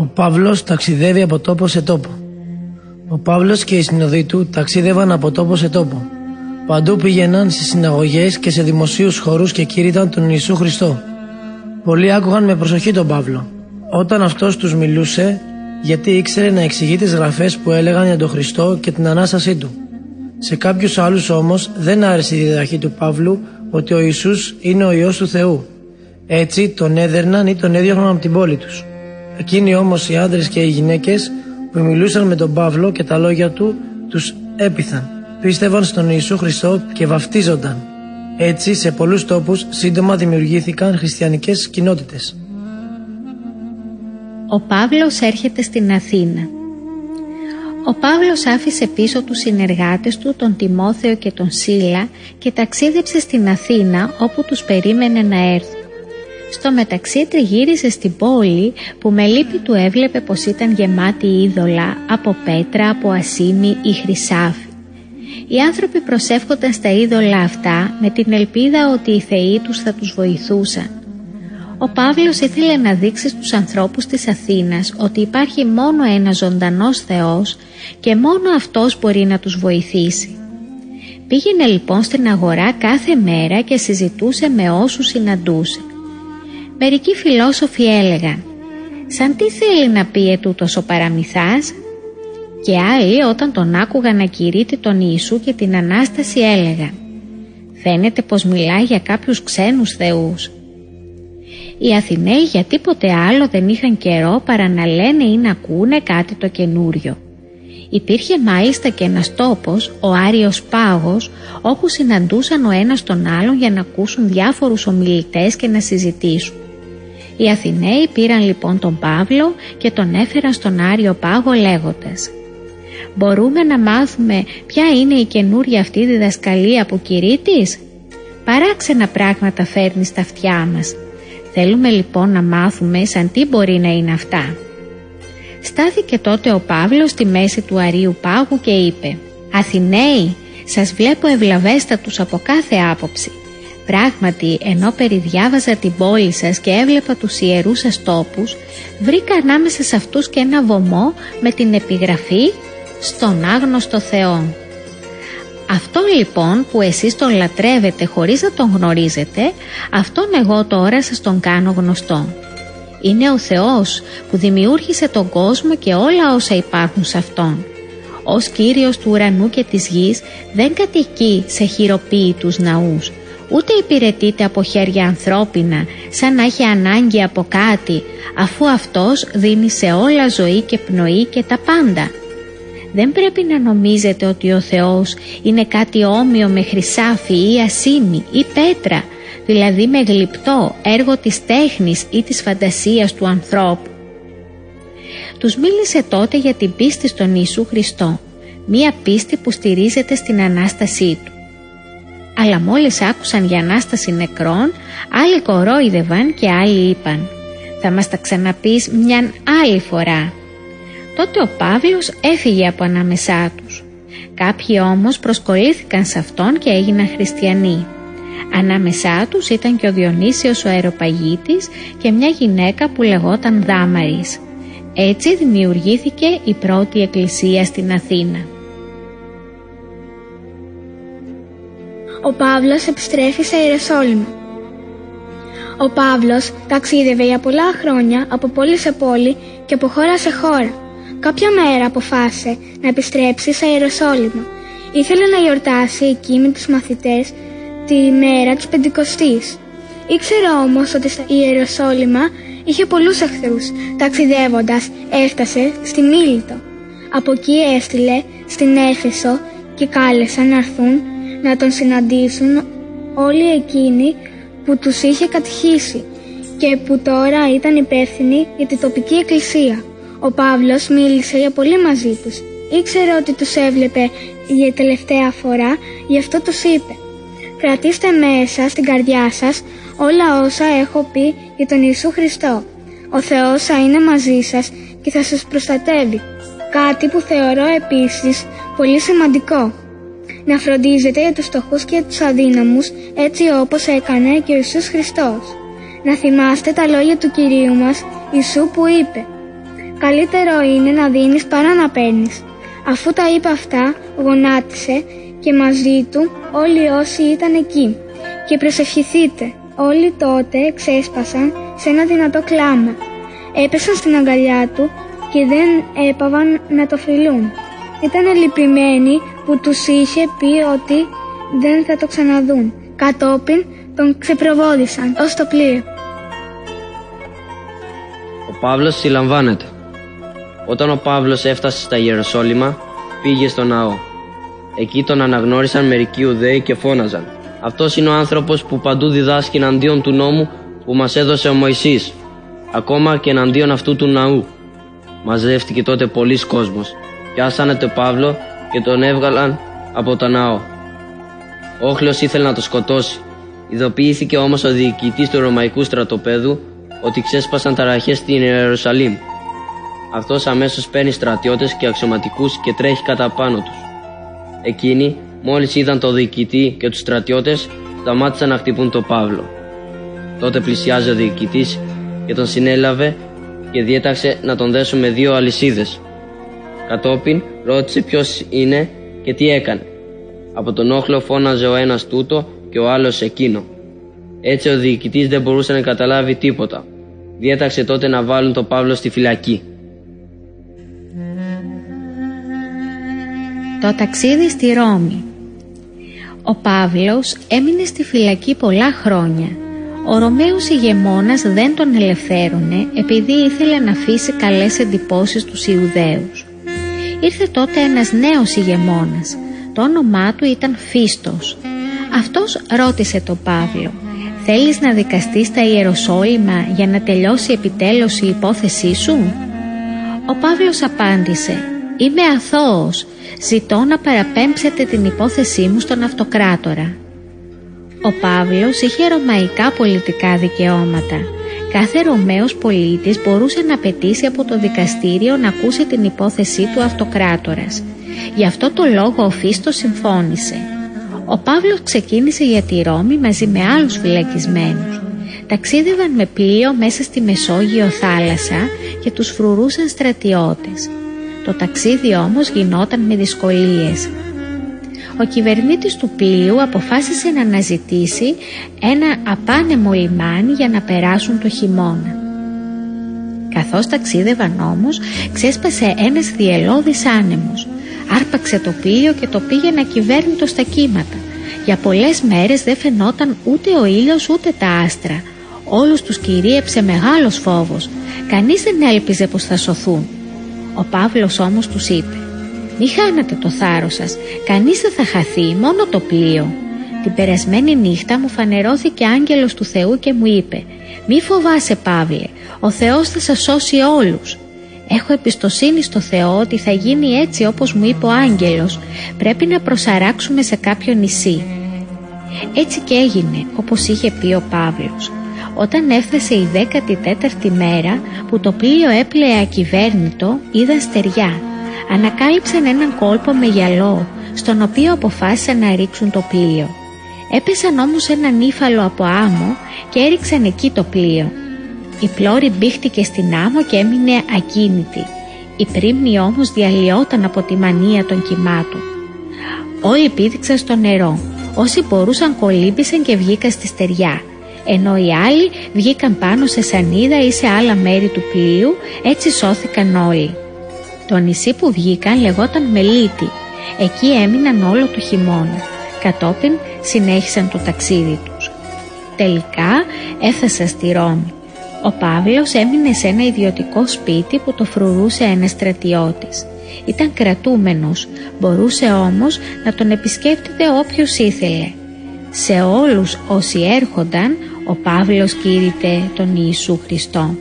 Ο Παύλος ταξιδεύει από τόπο σε τόπο. Ο Παύλος και οι συνοδοί του ταξίδευαν από τόπο σε τόπο. Παντού πήγαιναν στι συναγωγές και σε δημοσίους χώρους και κήρυταν τον Ιησού Χριστό. Πολλοί άκουγαν με προσοχή τον Παύλο. Όταν αυτός τους μιλούσε, γιατί ήξερε να εξηγεί τις γραφές που έλεγαν για τον Χριστό και την Ανάστασή Του. Σε κάποιους άλλους όμως δεν άρεσε η διδαχή του Παύλου ότι ο Ιησούς είναι ο Υιός του Θεού. Έτσι τον έδερναν ή τον έδιωχναν από την πόλη τους. Εκείνοι όμως οι άντρες και οι γυναίκες που μιλούσαν με τον Παύλο και τα λόγια του τους έπιθαν. Πίστευαν στον Ιησού Χριστό και βαφτίζονταν. Έτσι σε πολλούς τόπους σύντομα δημιουργήθηκαν χριστιανικές κοινότητες. Ο Παύλος έρχεται στην Αθήνα. Ο Παύλος άφησε πίσω τους συνεργάτες του τον Τιμόθεο και τον Σίλα και ταξίδεψε στην Αθήνα όπου τους περίμενε να έρθουν. Στο μεταξύ τριγύρισε στην πόλη που με λύπη του έβλεπε πως ήταν γεμάτη είδωλα από πέτρα, από ασίμι ή χρυσάφι. Οι άνθρωποι προσεύχονταν στα είδωλα αυτά με την ελπίδα ότι οι θεοί τους θα τους βοηθούσαν. Ο Παύλος ήθελε να δείξει στους ανθρώπους της Αθήνας ότι υπάρχει μόνο ένας ζωντανός Θεός και μόνο Αυτός μπορεί να τους βοηθήσει. Πήγαινε λοιπόν στην αγορά κάθε μέρα και συζητούσε με όσους συναντούσε. Μερικοί φιλόσοφοι έλεγαν «Σαν τι θέλει να πει ετούτος ο παραμυθάς» και άλλοι όταν τον άκουγαν να κηρύττει τον Ιησού και την Ανάσταση έλεγαν «Φαίνεται πως μιλάει για κάποιους ξένους θεούς». Οι Αθηναίοι για τίποτε άλλο δεν είχαν καιρό παρά να λένε ή να ακούνε κάτι το καινούριο. Υπήρχε μάλιστα και ένας τόπος, ο Άριος Πάγος, όπου συναντούσαν ο ένας τον άλλον για να ακούσουν διάφορους ομιλητές και να συζητήσουν. Οι Αθηναίοι πήραν λοιπόν τον Παύλο και τον έφεραν στον Άριο Πάγο λέγοντας «Μπορούμε να μάθουμε ποια είναι η καινούρια αυτή διδασκαλία που κηρύττεις» «Παράξενα πράγματα φέρνεις στα αυτιά μας» Θέλουμε λοιπόν να μάθουμε σαν τι μπορεί να είναι αυτά. Στάθηκε τότε ο Παύλος στη μέση του Αρίου Πάγου και είπε «Αθηναίοι, σας βλέπω ευλαβέστατους από κάθε άποψη. Πράγματι, ενώ περιδιάβαζα την πόλη σας και έβλεπα τους ιερούς σας τόπους, βρήκα ανάμεσα σε αυτούς και ένα βωμό με την επιγραφή «Στον άγνωστο Θεό». Αυτό λοιπόν που εσείς τον λατρεύετε χωρίς να τον γνωρίζετε, αυτόν εγώ τώρα σας τον κάνω γνωστό. Είναι ο Θεός που δημιούργησε τον κόσμο και όλα όσα υπάρχουν σε Αυτόν. Ως Κύριος του ουρανού και της γης δεν κατοικεί σε χειροποίητους ναούς, ούτε υπηρετείται από χέρια ανθρώπινα σαν να έχει ανάγκη από κάτι, αφού Αυτός δίνει σε όλα ζωή και πνοή και τα πάντα δεν πρέπει να νομίζετε ότι ο Θεός είναι κάτι όμοιο με χρυσάφι ή ασίμι ή πέτρα, δηλαδή με γλυπτό έργο της τέχνης ή της φαντασίας του ανθρώπου. Τους μίλησε τότε για την πίστη στον Ιησού Χριστό, μία πίστη που στηρίζεται στην Ανάστασή Του. Αλλά μόλις άκουσαν για Ανάσταση νεκρών, άλλοι κορόιδευαν και άλλοι είπαν «Θα μας τα ξαναπείς μιαν άλλη φορά». Τότε ο Παύλος έφυγε από ανάμεσά τους. Κάποιοι όμως προσκολήθηκαν σε αυτόν και έγιναν χριστιανοί. Ανάμεσά τους ήταν και ο Διονύσιος ο αεροπαγίτης και μια γυναίκα που λεγόταν Δάμαρης. Έτσι δημιουργήθηκε η πρώτη εκκλησία στην Αθήνα. Ο Παύλος επιστρέφει σε Ιεροσόλυμα. Ο Παύλος ταξίδευε για πολλά χρόνια από πόλη σε πόλη και από χώρα σε χώρα Κάποια μέρα αποφάσισε να επιστρέψει σε Ιεροσόλυμα. Ήθελε να γιορτάσει εκεί με τους μαθητές τη μέρα της Πεντηκοστής. Ήξερε όμως ότι στα Ιεροσόλυμα είχε πολλούς εχθρούς. Ταξιδεύοντας έφτασε στη Μίλητο. Από εκεί έστειλε στην Έφεσο και κάλεσαν να έρθουν να τον συναντήσουν όλοι εκείνοι που τους είχε κατηχήσει και που τώρα ήταν υπεύθυνοι για την τοπική εκκλησία. Ο Παύλος μίλησε για πολύ μαζί τους. Ήξερε ότι τους έβλεπε για τελευταία φορά, γι' αυτό τους είπε «Κρατήστε μέσα στην καρδιά σας όλα όσα έχω πει για τον Ιησού Χριστό. Ο Θεός θα είναι μαζί σας και θα σας προστατεύει. Κάτι που θεωρώ επίσης πολύ σημαντικό. Να φροντίζετε για τους στοχούς και τους αδύναμους έτσι όπως έκανε και ο Ιησούς Χριστός. Να θυμάστε τα λόγια του Κυρίου μας Ιησού που είπε καλύτερο είναι να δίνεις παρά να παίρνεις. Αφού τα είπε αυτά, γονάτισε και μαζί του όλοι όσοι ήταν εκεί. Και προσευχηθείτε. Όλοι τότε ξέσπασαν σε ένα δυνατό κλάμα. Έπεσαν στην αγκαλιά του και δεν έπαβαν να το φιλούν. Ήταν λυπημένοι που τους είχε πει ότι δεν θα το ξαναδούν. Κατόπιν τον ξεπροβόδησαν ως το πλοίο. Ο Παύλος συλλαμβάνεται. Όταν ο Παύλος έφτασε στα Ιεροσόλυμα, πήγε στο ναό. Εκεί τον αναγνώρισαν μερικοί Ουδαίοι και φώναζαν «Αυτός είναι ο άνθρωπος που παντού διδάσκει εναντίον του νόμου που μας έδωσε ο Μωυσής, ακόμα και εναντίον αυτού του ναού». Μαζεύτηκε τότε πολλοί κόσμος. Πιάσανε τον Παύλο και τον έβγαλαν από το ναό. Ο Όχλος ήθελε να το σκοτώσει. Ειδοποιήθηκε όμως ο διοικητής του Ρωμαϊκού στρατοπέδου ότι ξέσπασαν ταραχές στην Ιερουσαλήμ. Αυτός αμέσως παίρνει στρατιώτες και αξιωματικούς και τρέχει κατά πάνω τους. Εκείνοι, μόλις είδαν το διοικητή και τους στρατιώτες, σταμάτησαν να χτυπούν τον Παύλο. Τότε πλησιάζει ο διοικητής και τον συνέλαβε και διέταξε να τον δέσουν με δύο αλυσίδες. Κατόπιν ρώτησε ποιος είναι και τι έκανε. Από τον όχλο φώναζε ο ένας τούτο και ο άλλος εκείνο. Έτσι ο διοικητής δεν μπορούσε να καταλάβει τίποτα. Διέταξε τότε να βάλουν τον Παύλο στη φυλακή. Το ταξίδι στη Ρώμη Ο Παύλος έμεινε στη φυλακή πολλά χρόνια. Ο Ρωμαίος ηγεμόνας δεν τον ελευθέρωνε επειδή ήθελε να αφήσει καλές εντυπώσεις στους Ιουδαίους. Ήρθε τότε ένας νέος ηγεμόνας. Το όνομά του ήταν Φίστος. Αυτός ρώτησε τον Παύλο «Θέλεις να δικαστείς στα Ιεροσόλυμα για να τελειώσει επιτέλους η υπόθεσή σου» Ο Παύλος απάντησε «Είμαι αθώος, ζητώ να παραπέμψετε την υπόθεσή μου στον αυτοκράτορα». Ο Παύλος είχε ρωμαϊκά πολιτικά δικαιώματα. Κάθε Ρωμαίος πολίτης μπορούσε να πετήσει από το δικαστήριο να ακούσει την υπόθεσή του αυτοκράτορας. Γι' αυτό το λόγο ο Φίστος συμφώνησε. Ο Παύλος ξεκίνησε για τη Ρώμη μαζί με άλλους φυλακισμένους. Ταξίδευαν με πλοίο μέσα στη Μεσόγειο θάλασσα και τους φρουρούσαν στρατιώτες. Το ταξίδι όμως γινόταν με δυσκολίες. Ο κυβερνήτης του πλοίου αποφάσισε να αναζητήσει ένα απάνεμο λιμάνι για να περάσουν το χειμώνα. Καθώς ταξίδευαν όμως ξέσπασε ένας διελώδης άνεμος. Άρπαξε το πλοίο και το πήγαινε ακυβέρνητο στα κύματα. Για πολλές μέρες δεν φαινόταν ούτε ο ήλιος ούτε τα άστρα. Όλους τους κυρίεψε μεγάλος φόβος. Κανείς δεν έλπιζε πως θα σωθούν. Ο Παύλος όμως τους είπε «Μη χάνατε το θάρρος σας, κανείς δεν θα χαθεί, μόνο το πλοίο». Την περασμένη νύχτα μου φανερώθηκε άγγελος του Θεού και μου είπε «Μη φοβάσαι Παύλε, ο Θεός θα σας σώσει όλους». Έχω εμπιστοσύνη στο Θεό ότι θα γίνει έτσι όπως μου είπε ο άγγελος. Πρέπει να προσαράξουμε σε κάποιο νησί. Έτσι και έγινε όπως είχε πει ο Παύλος. Όταν έφτασε η 14η μέρα που το πλοίο έπλεε ακυβέρνητο είδαν στεριά. Ανακάλυψαν έναν κόλπο με γυαλό στον οποίο αποφάσισαν να ρίξουν το πλοίο. Έπεσαν όμως έναν ύφαλο από άμμο και έριξαν εκεί το πλοίο. Η πλώρη μπήχτηκε στην άμμο και έμεινε ακίνητη. Η πρίμνη όμως διαλυόταν από τη μανία των κυμάτων. Όλοι πήδηξαν στο νερό. Όσοι μπορούσαν κολύμπησαν και βγήκαν στη στεριά. Ενώ οι άλλοι βγήκαν πάνω σε σανίδα ή σε άλλα μέρη του πλοίου, έτσι σώθηκαν όλοι. Το νησί που βγήκαν λεγόταν Μελίτη. Εκεί έμειναν όλο το χειμώνα. Κατόπιν συνέχισαν το ταξίδι τους. Τελικά έφτασαν στη Ρώμη. Ο Παύλος έμεινε σε ένα ιδιωτικό σπίτι που το φρουρούσε ένας στρατιώτης. Ήταν κρατούμενος, μπορούσε όμως να τον επισκέπτεται όποιος ήθελε. Σε όλους όσοι έρχονταν, ο Παύλος κήρυτε τον Ιησού Χριστό.